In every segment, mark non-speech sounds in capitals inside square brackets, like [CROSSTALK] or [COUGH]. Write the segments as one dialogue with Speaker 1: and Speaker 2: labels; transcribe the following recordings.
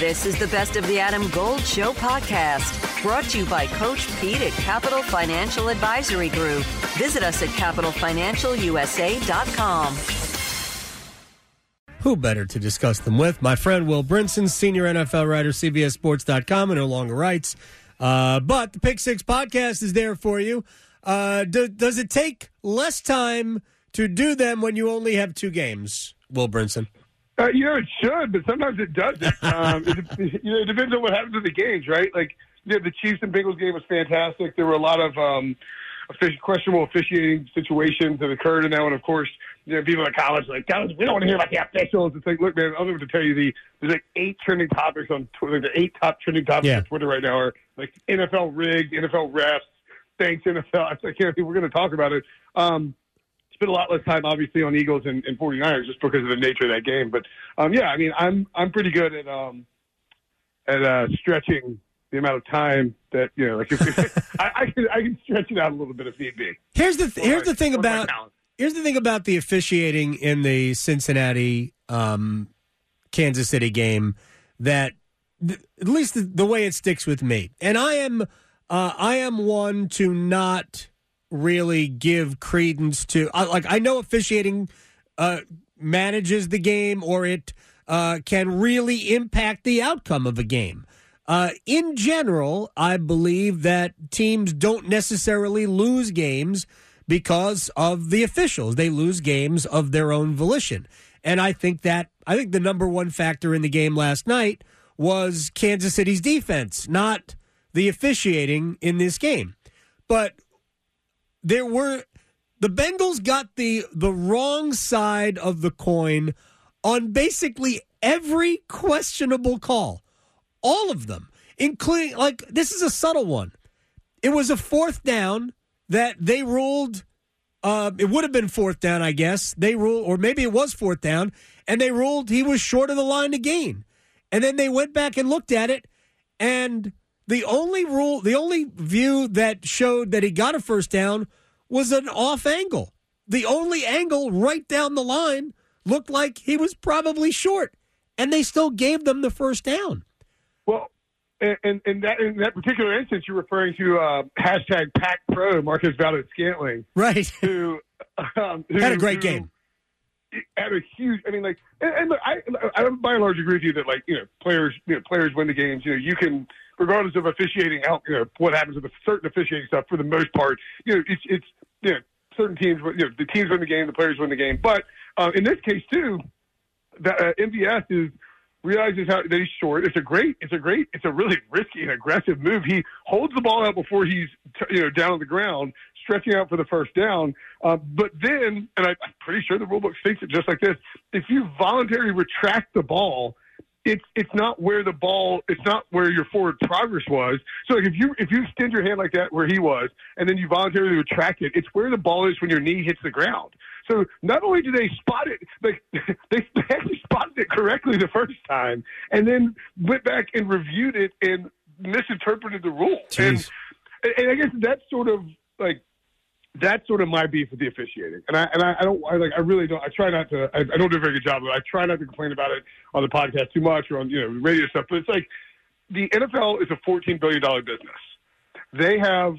Speaker 1: This is the Best of the Adam Gold Show podcast, brought to you by Coach Pete at Capital Financial Advisory Group. Visit us at capitalfinancialusa.com.
Speaker 2: Who better to discuss them with? My friend Will Brinson, senior NFL writer, CBSSports.com, and no longer writes. Uh, but the Pick Six podcast is there for you. Uh, do, does it take less time to do them when you only have two games, Will Brinson?
Speaker 3: Uh, you know, it should, but sometimes it doesn't. [LAUGHS] Um, it, [LAUGHS] you know, it depends on what happens in the games, right? Like, you know, the Chiefs and Bengals game was fantastic. There were a lot of um, questionable officiating situations that occurred in that one. Of course, you know, people at college like, college, we don't want to hear about the officials. It's like, look, man, I'm going to tell you the there's like eight trending topics on Twitter. The eight top trending topics
Speaker 2: Yeah.
Speaker 3: on Twitter right now are like NFL rigged, NFL refs, thanks NFL. I can't think we're going to talk about it. Um, spent a lot less time, obviously, on Eagles and, and 49ers just because of the nature of that game. But um, yeah, I mean, I'm I'm pretty good at um, at uh, stretching the amount of time that you know, like if, if, [LAUGHS] I, I can I can stretch it out a little bit if need be.
Speaker 2: Here's the th- here's the thing about here's the thing about the officiating in the Cincinnati um, Kansas City game that th- at least the, the way it sticks with me, and I am uh, I am one to not really give credence to I like I know officiating uh, manages the game or it uh, can really impact the outcome of a game. Uh, in general, I believe that teams don't necessarily lose games because of the officials. They lose games of their own volition. And I think that I think the number one factor in the game last night was Kansas City's defense, not the officiating in this game. But there were the Bengals got the the wrong side of the coin on basically every questionable call. All of them, including like this is a subtle one. It was a fourth down that they ruled uh, it would have been fourth down, I guess. They ruled, or maybe it was fourth down, and they ruled he was short of the line to gain. And then they went back and looked at it, and the only rule, the only view that showed that he got a first down was an off angle. The only angle right down the line looked like he was probably short, and they still gave them the first down.
Speaker 3: Well, and, and, and that in that particular instance, you're referring to uh, hashtag Pack Pro Marquez Valdes Scantling,
Speaker 2: Right. [LAUGHS]
Speaker 3: who, um, who
Speaker 2: Had a great
Speaker 3: who
Speaker 2: game.
Speaker 3: Had a huge. I mean, like, and, and look, I, I by and large agree with you that like you know players you know players win the games. You know, you can regardless of officiating out. You know what happens with the certain officiating stuff for the most part. You know, it's it's you know certain teams. You know, the teams win the game, the players win the game. But uh, in this case too, the uh, MVS is realizes how that he's short. It's a great, it's a great, it's a really risky and aggressive move. He holds the ball out before he's you know down on the ground, stretching out for the first down. Uh, but then, and I, I'm pretty sure the rule book states it just like this: if you voluntarily retract the ball. It's it's not where the ball it's not where your forward progress was. So like if you if you extend your hand like that where he was, and then you voluntarily retract it, it's where the ball is when your knee hits the ground. So not only do they spot it, like [LAUGHS] they [LAUGHS] actually spotted it correctly the first time, and then went back and reviewed it and misinterpreted the rule. And, and I guess that's sort of like that's sort of my beef with the officiating. And I and I, I don't I like I really don't I try not to I, I don't do a very good job but. I try not to complain about it on the podcast too much or on you know radio stuff. But it's like the NFL is a fourteen billion dollar business. They have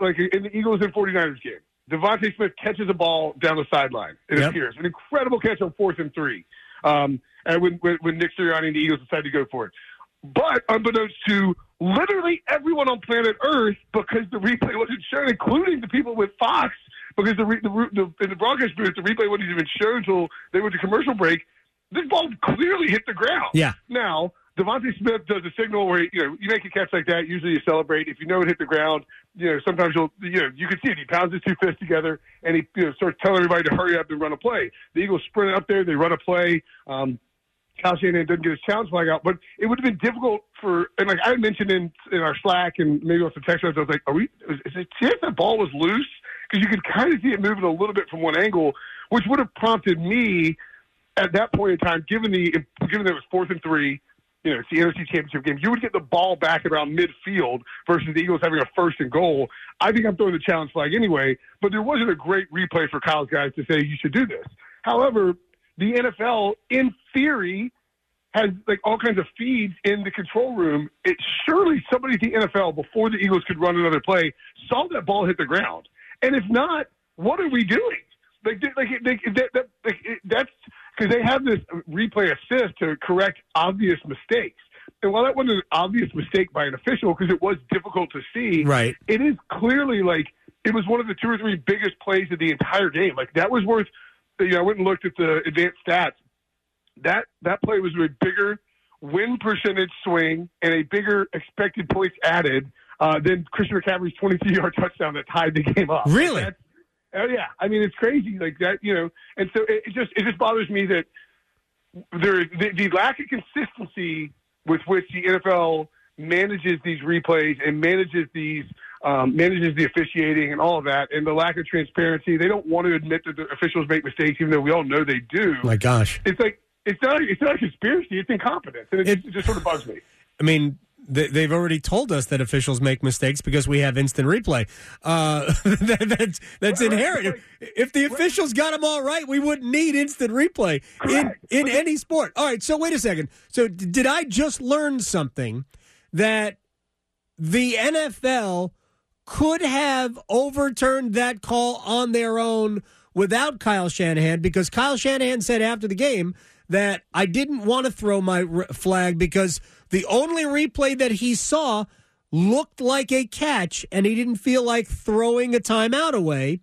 Speaker 3: like in the Eagles and 49ers game. DeVonta Smith catches a ball down the sideline. It
Speaker 2: Yep.
Speaker 3: appears an incredible catch on fourth and three. Um, and when, when when Nick Sirianni and the Eagles decided to go for it, but unbeknownst to literally everyone on planet Earth, because the replay wasn't shown, including the people with Fox, because the re- the, the in the broadcast booth the replay wasn't even shown until they went to commercial break. This ball clearly hit the ground.
Speaker 2: Yeah.
Speaker 3: Now DeVonta Smith does a signal where you know you make a catch like that. Usually you celebrate. If you know it hit the ground, you know sometimes you'll you know you can see it. He pounds his two fists together and he you know, starts telling everybody to hurry up and run a play. The Eagles sprint up there. They run a play. Um, Kyle Shanahan doesn't get his challenge flag out, but it would have been difficult for. And like I mentioned in in our Slack and maybe off the text message, I was like, "Are we? Is, is it chance that ball was loose?" Because you could kind of see it moving a little bit from one angle, which would have prompted me at that point in time, given the given that it was fourth and three, you know, it's the NFC Championship game, you would get the ball back around midfield versus the Eagles having a first and goal. I think I'm throwing the challenge flag anyway, but there wasn't a great replay for Kyle's guys to say you should do this. However, the NFL, in theory, has like all kinds of feeds in the control room. It surely somebody at the NFL before the Eagles could run another play saw that ball hit the ground, and if not, what are we doing? Like, like, like that, that, like that's because they have this replay assist to correct obvious mistakes. And while that wasn't an obvious mistake by an official because it was difficult to see,
Speaker 2: right?
Speaker 3: It is clearly like it was one of the two or three biggest plays of the entire game. Like that was worth. You know, I went and looked at the advanced stats that that play was a bigger win percentage swing and a bigger expected points added uh, than Christian McCaffrey's 23 [LAUGHS] yard touchdown that tied the game up.
Speaker 2: Really?
Speaker 3: Oh yeah, I mean it's crazy like that, you know. And so it, it just it just bothers me that there the, the lack of consistency with which the NFL manages these replays and manages these um, manages the officiating and all of that, and the lack of transparency. They don't want to admit that the officials make mistakes, even though we all know they do.
Speaker 2: My gosh,
Speaker 3: it's like it's not it's not a conspiracy. It's incompetence, and it, it, it just sort of bugs me.
Speaker 2: I mean, they've already told us that officials make mistakes because we have instant replay. Uh, [LAUGHS] that, that's that's right, inherent. Right, if the officials got them all right, we wouldn't need instant replay Correct. in in any sport. All right. So wait a second. So did I just learn something that the NFL could have overturned that call on their own without Kyle Shanahan because Kyle Shanahan said after the game that I didn't want to throw my flag because the only replay that he saw looked like a catch and he didn't feel like throwing a timeout away,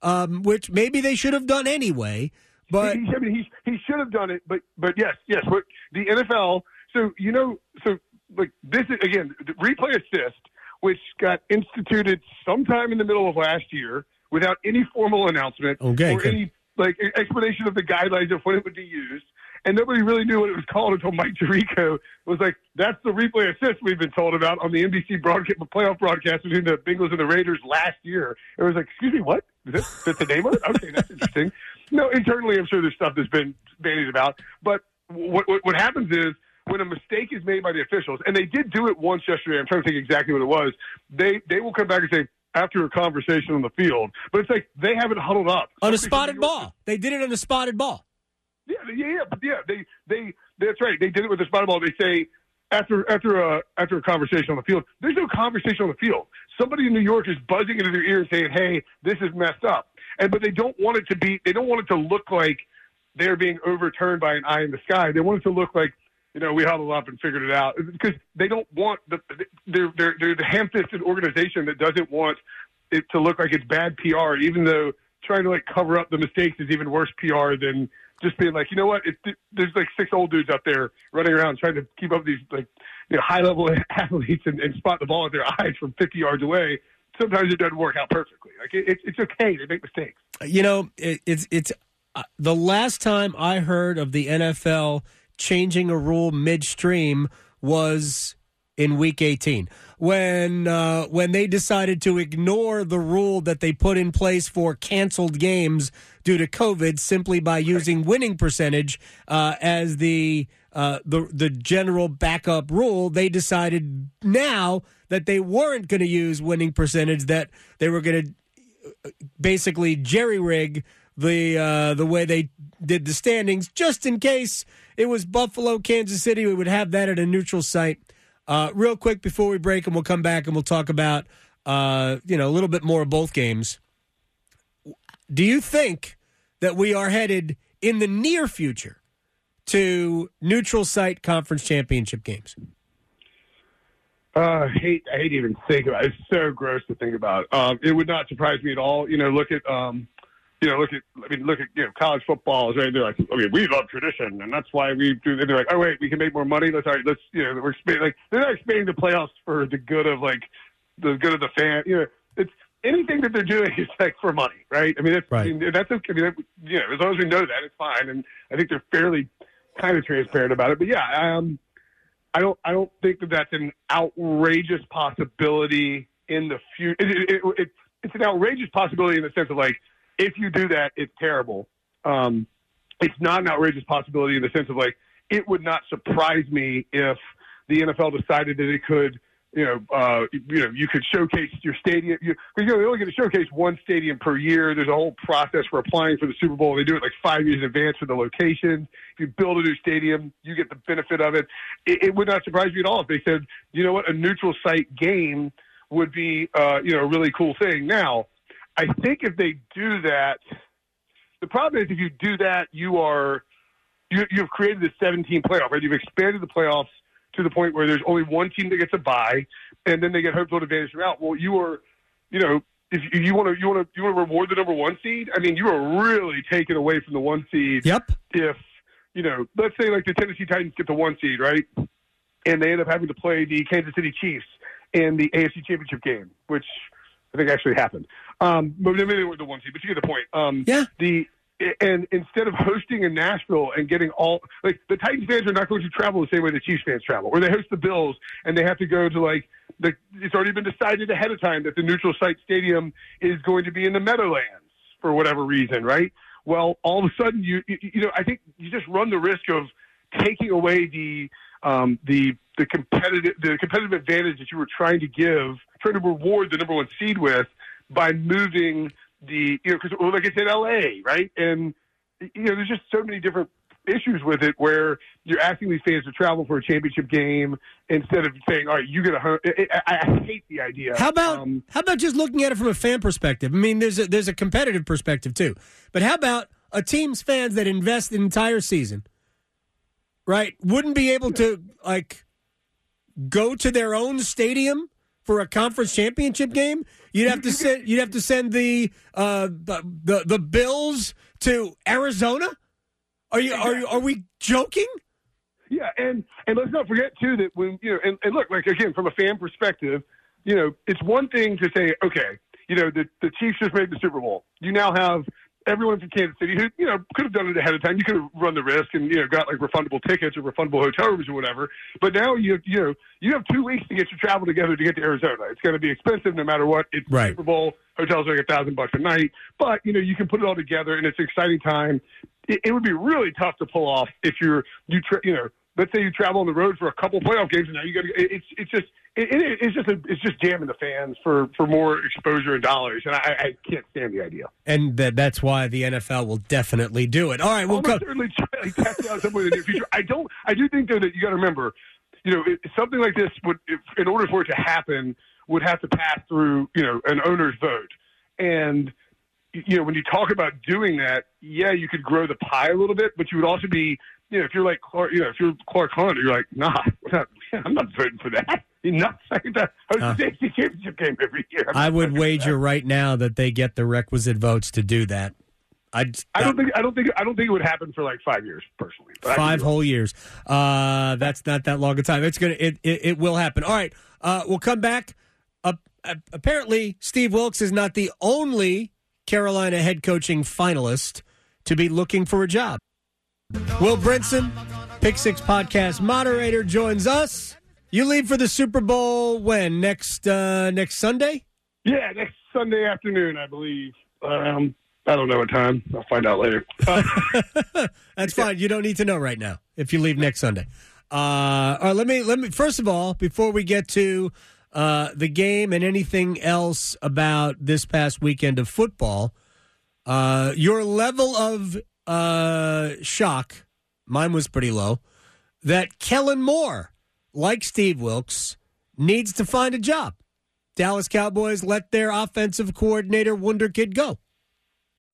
Speaker 2: um, which maybe they should have done anyway. But
Speaker 3: he, I mean, he, he should have done it. But but yes, yes. But the NFL. So you know, so like this is again replay assist, which got instituted sometime in the middle of last year without any formal announcement
Speaker 2: okay,
Speaker 3: or any like explanation of the guidelines of when it would be used and nobody really knew what it was called until Mike Tirico was like, "That's the replay assist we've been told about on the NBC broadcast, playoff broadcast between the Bengals and the Raiders last year." It was like, "Excuse me, what? Is that, that's the name of it? Okay, that's interesting." No, internally, I'm sure there's stuff that's been bandied about, but what, what what happens is when a mistake is made by the officials, and they did do it once yesterday. I'm trying to think exactly what it was. They they will come back and say, after a conversation on the field. But it's like they haven't huddled up
Speaker 2: on a spotted ball. They did it on a spotted ball.
Speaker 3: Yeah, yeah, yeah, but yeah, they they that's right. They did it with a spotted ball. They say after after a after a conversation on the field, there's no conversation on the field. Somebody in New York is buzzing into their ear saying, "Hey, this is messed up," and but they don't want it to be. They don't want it to look like they're being overturned by an eye in the sky. They want it to look like you know we huddled up and figured it out because they don't want the they're they're, they're the ham-fisted organization that doesn't want it to look like it's bad PR, even though trying to like cover up the mistakes is even worse PR than just being like, you know what? There's like six old dudes out there running around trying to keep up these like you know high level [LAUGHS] athletes and, and spot the ball with their eyes from 50 yards away. Sometimes it doesn't work out perfectly. Like it, it's okay. They make mistakes.
Speaker 2: You know, it, it's it's uh, the last time I heard of the NFL changing a rule midstream was in Week 18 when uh, when they decided to ignore the rule that they put in place for canceled games due to COVID simply by using winning percentage uh, as the uh, the the general backup rule. They decided now that they weren't going to use winning percentage that they were going to uh, basically jerry rig the uh, the way they did the standings just in case it was Buffalo, Kansas City. We would have that at a neutral site. Uh, real quick before we break, and we'll come back and we'll talk about uh, you know a little bit more of both games. Do you think that we are headed in the near future to neutral site conference championship games?
Speaker 3: Uh, I hate I hate even think about it. It's so gross to think about. Um, it would not surprise me at all. You know, look at um, you know, look at, I mean, look at, you know, college football right? They're like, I mean, we love tradition, and that's why we do. And they're like, oh wait, we can make more money. Let's, all right, let's, you know, we're expanding. Like, they're not expanding the playoffs for the good of like the good of the fan. You know, it's anything that they're doing [LAUGHS] is like for money, right? I mean, that's, right. I mean, that's okay. I mean, you know, as long as we know that, it's fine. And I think they're fairly kind of transparent about it. But yeah, um, I don't, I don't think that that's an outrageous possibility in the future. It, it, it, it, it's an outrageous possibility in the sense of like if you do that, it's terrible. Um, it's not an outrageous possibility in the sense of like it would not surprise me if the NFL decided that it could you know, uh, you know, you could showcase your stadium. You, you know, they only get to showcase one stadium per year. There's a whole process for applying for the Super Bowl. They do it like five years in advance for the locations. If you build a new stadium, you get the benefit of it. It, it would not surprise me at all if they said, you know what, a neutral site game would be, uh, you know, a really cool thing. Now, I think if they do that, the problem is if you do that, you are you, you've created the 17 playoff, right? You've expanded the playoffs to the point where there's only one team that gets a bye, and then they get home field advantage throughout. Well, you are, you know, if you want to, you want to, you want to reward the number one seed. I mean, you are really taken away from the one seed.
Speaker 2: Yep.
Speaker 3: If you know, let's say like the Tennessee Titans get the one seed, right, and they end up having to play the Kansas City Chiefs in the AFC Championship game, which I think actually happened. Um, but maybe they were the one seed, but you get the point. Um,
Speaker 2: Yeah.
Speaker 3: The and instead of hosting in Nashville and getting all like the Titans fans are not going to travel the same way the Chiefs fans travel, or they host the Bills and they have to go to like the. It's already been decided ahead of time that the neutral site stadium is going to be in the Meadowlands for whatever reason, right? Well, all of a sudden you you, you know I think you just run the risk of taking away the um, the the competitive the competitive advantage that you were trying to give, trying to reward the number one seed with by moving the you know because like I said, L.A. right, and you know there's just so many different issues with it where you're asking these fans to travel for a championship game instead of saying, all right, you get a. home. I, I, I hate the idea.
Speaker 2: How about
Speaker 3: Um,
Speaker 2: how about just looking at it from a fan perspective? I mean, there's a there's a competitive perspective too, but how about a team's fans that invest the entire season, right? Wouldn't be able to like go to their own stadium for a conference championship game. You'd have to [LAUGHS] send you'd have to send the uh, the, the the Bills to Arizona. Are you are you, are we joking?
Speaker 3: Yeah, and and let's not forget too that when you know, and, and look, like again, from a fan perspective, you know, it's one thing to say, okay, you know, the the Chiefs just made the Super Bowl. You now have everyone from Kansas City who you know could have done it ahead of time. You could have run the risk and you know got like refundable tickets or refundable hotel rooms or whatever. But now you you know you have two weeks to get your travel together to get to Arizona. It's going to be expensive no matter what. It's
Speaker 2: Right.
Speaker 3: Super Bowl. Hotels are like a thousand bucks a night, but you know you can put it all together and it's an exciting time. It, it would be really tough to pull off if you're you tra- you know let's say you travel on the road for a couple playoff games and now you got to it's it's just it, it, it's just a, it's just jamming the fans for for more exposure and dollars and I, I can't stand the idea.
Speaker 2: And that that's why the NFL will definitely do it. All right, we'll
Speaker 3: I'll certainly try to test it out somewhere in the near future. I don't. I do think though that you got to remember, you know, it, something like this would, if, in order for it to happen, would have to pass through, you know, an owner's vote. And you know, when you talk about doing that, yeah, you could grow the pie a little bit, but you would also be, you know, if you're like Clark, you know, if you're Clark Hunt, you're like, nah, [LAUGHS] I'm not, I'm not voting for that. [LAUGHS] You're not saying that
Speaker 2: Uh,
Speaker 3: the AFC championship game every year. I'm
Speaker 2: I would wager right now that they get the requisite votes to do that. I'd,
Speaker 3: I don't think. I don't think. I don't think it would happen for like five years, personally.
Speaker 2: Five whole years. Uh, that's not that long a time. It's gonna. It it, it will happen. All right. Uh, we'll come back. Uh, uh, apparently, Steve Wilks is not the only Carolina head coaching finalist to be looking for a job. Will Brinson, Pick Six podcast moderator, joins us. You leave for the Super Bowl when next uh, next Sunday?
Speaker 3: Yeah, next Sunday afternoon, I believe. Um, I don't know what time. I'll find out later. [LAUGHS] Uh,
Speaker 2: That's fine. You don't need to know right now if you leave next Sunday. Uh, all right, let me let me first of all before we get to uh, the game and anything else about this past weekend of football, uh, your level of uh, shock, mine was pretty low, that Kellen Moore, like Steve Wilks, needs to find a job. Dallas Cowboys let their offensive coordinator Wonder Kid go.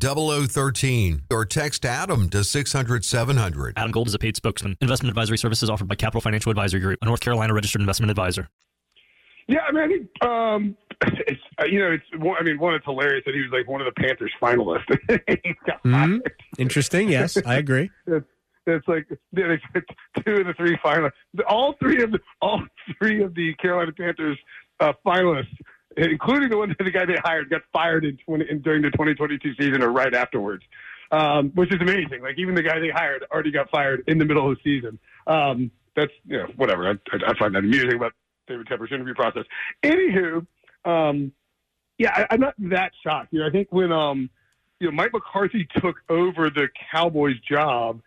Speaker 4: 0013 or text Adam to 600 700.
Speaker 5: Adam Gold is a paid spokesman. Investment advisory services offered by Capital Financial Advisory Group, a North Carolina registered investment advisor.
Speaker 3: yeah, I mean, I think um, [LAUGHS] it's uh, you know, it's. one- I mean, one, it's hilarious that he was like one of the Panthers finalists. [LAUGHS] he got
Speaker 2: Mhm. Interesting. Yes, I agree. [LAUGHS]
Speaker 3: It's, it's like yeah, two of the three finalists. All three of the all three of the Carolina Panthers uh, finalists including the one that the guy they hired got fired in, 20, in during the 2022 season or right afterwards, um, which is amazing. Like even the guy they hired already got fired in the middle of the season. Um, that's you know whatever. I, I, I find that amusing about David Tepper's interview process. Anywho, um, yeah, I, I'm not that shocked. You know, I think when um, you know Mike McCarthy took over the Cowboys job,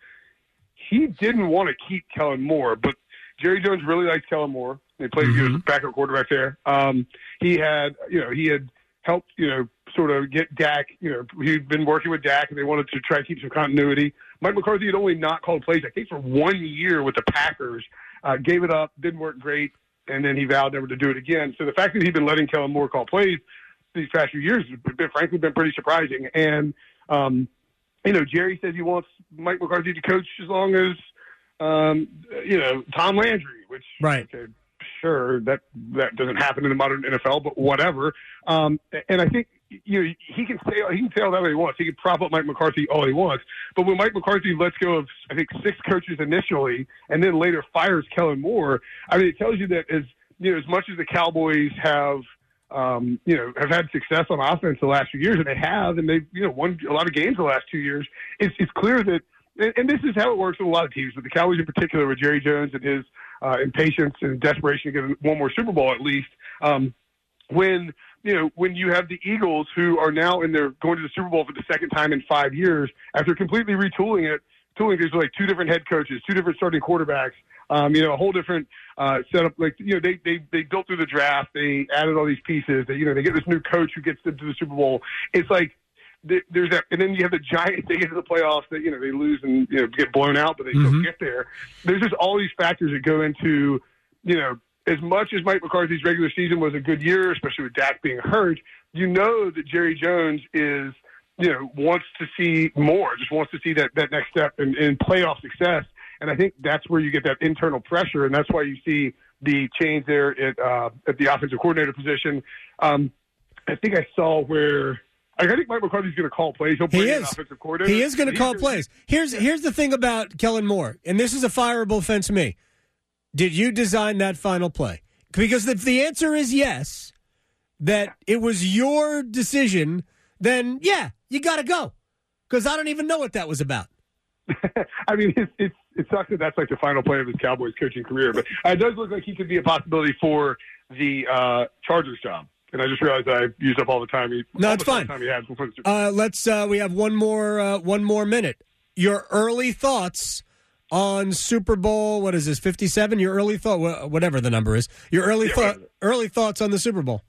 Speaker 3: he didn't want to keep Kellen Moore, but Jerry Jones really liked Kellen Moore. They played mm-hmm. he was backup quarterback there. Um, he had you know he had helped you know sort of get Dak. You know he'd been working with Dak, and they wanted to try to keep some continuity. Mike McCarthy had only not called plays I think for one year with the Packers. Uh, gave it up, didn't work great, and then he vowed never to do it again. So the fact that he'd been letting Kellen Moore call plays these past few years has been, frankly, been pretty surprising. And um, you know, Jerry says he wants Mike McCarthy to coach as long as um, you know Tom Landry, which
Speaker 2: right.
Speaker 3: Okay, sure that that doesn't happen in the modern NFL, but whatever. Um, and I think you know, he can say he can say all that he wants. He can prop up Mike McCarthy all he wants. But when Mike McCarthy lets go of I think six coaches initially, and then later fires Kellen Moore, I mean, it tells you that as you know, as much as the Cowboys have. Um, you know, have had success on offense the last few years, and they have, and they've you know won a lot of games the last two years. It's, it's clear that, and, and this is how it works with a lot of teams, but the Cowboys in particular, with Jerry Jones and his uh, impatience and desperation to get one more Super Bowl at least. Um, when you know, when you have the Eagles who are now in their going to the Super Bowl for the second time in five years after completely retooling it, tooling there's like two different head coaches, two different starting quarterbacks, um, you know, a whole different uh, setup. Like you know, they they they built through the draft, they added all these pieces. They you know they get this new coach who gets them to the Super Bowl. It's like there's that, and then you have the Giants. They get to the playoffs. That you know they lose and you know get blown out, but they mm-hmm. still get there. There's just all these factors that go into you know as much as Mike McCarthy's regular season was a good year, especially with Dak being hurt, you know that Jerry Jones is, you know, wants to see more, just wants to see that, that next step in, in playoff success. And I think that's where you get that internal pressure, and that's why you see the change there at uh, at the offensive coordinator position. Um, I think I saw where I think Mike McCarthy's going to call plays. He'll he is. offensive coordinator.
Speaker 2: He is going to call gonna, plays. Here's here's the thing about Kellen Moore, and this is a fireable offense to me. Did you design that final play? Because if the answer is yes, that it was your decision, then yeah, you got to go. Because I don't even know what that was about. [LAUGHS]
Speaker 3: I mean, it's, it's it sucks that that's like the final play of his Cowboys coaching career, but it does look like he could be a possibility for the uh, Chargers job. And I just realized I used up all the time. He,
Speaker 2: no, it's fine. Uh, let's. Uh, we have one more. Uh, one more minute. Your early thoughts on Super Bowl. What is this? Fifty seven. Your early thought, whatever the number is. Your early yeah, thought, early thoughts on the Super Bowl.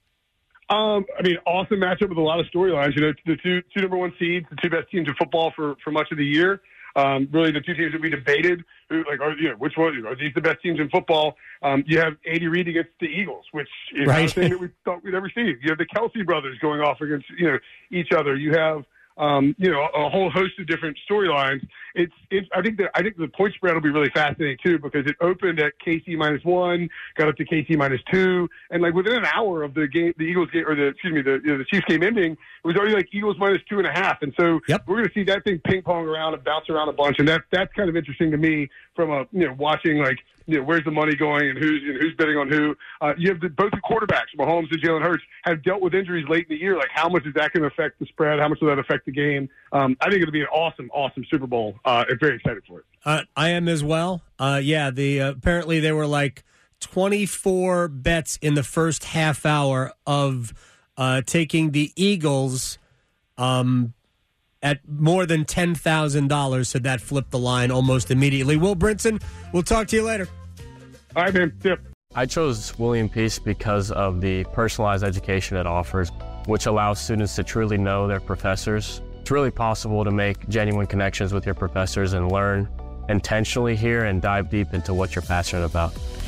Speaker 3: Um, I mean, awesome matchup with a lot of storylines. You know, the two two number one seeds, the two best teams in football for for much of the year. Um, really, the two teams that we debated, like, are you know, which one are these the best teams in football? Um, you have Andy Reid against the Eagles, which is right. not a thing that we thought we'd ever see. You have the Kelce brothers going off against you know each other. You have um, you know, a whole host of different storylines. It's, it's, I think that, I think the point spread will be really fascinating too, because it opened at KC minus one, got up to KC minus two, and like within an hour of the game, the Eagles game, or the, excuse me, the, you know, the Chiefs game ending, it was already like Eagles minus two and a half. And so yep. we're going to see that thing ping pong around and bounce around a bunch. And that, that's kind of interesting to me from a, you know, watching like, you know, where's the money going and who's know, who's betting on who. Uh, you have the, both the quarterbacks, Mahomes and Jalen Hurts, have dealt with injuries late in the year. Like, how much is that going to affect the spread? How much will that affect the game? Um, I think it'll be an awesome, awesome Super Bowl. Uh, I'm very excited for it.
Speaker 2: Uh, I am as well. Uh, yeah, the uh, apparently there were like 24 bets in the first half hour of uh, taking the Eagles. Um, at more than $10,000. So that flipped the line almost immediately. Will Brinson, we'll talk to you later.
Speaker 3: All right, man. Yep.
Speaker 6: I chose William Peace because of the personalized education it offers, which allows students to truly know their professors. It's really possible to make genuine connections with your professors and learn intentionally here and dive deep into what you're passionate about.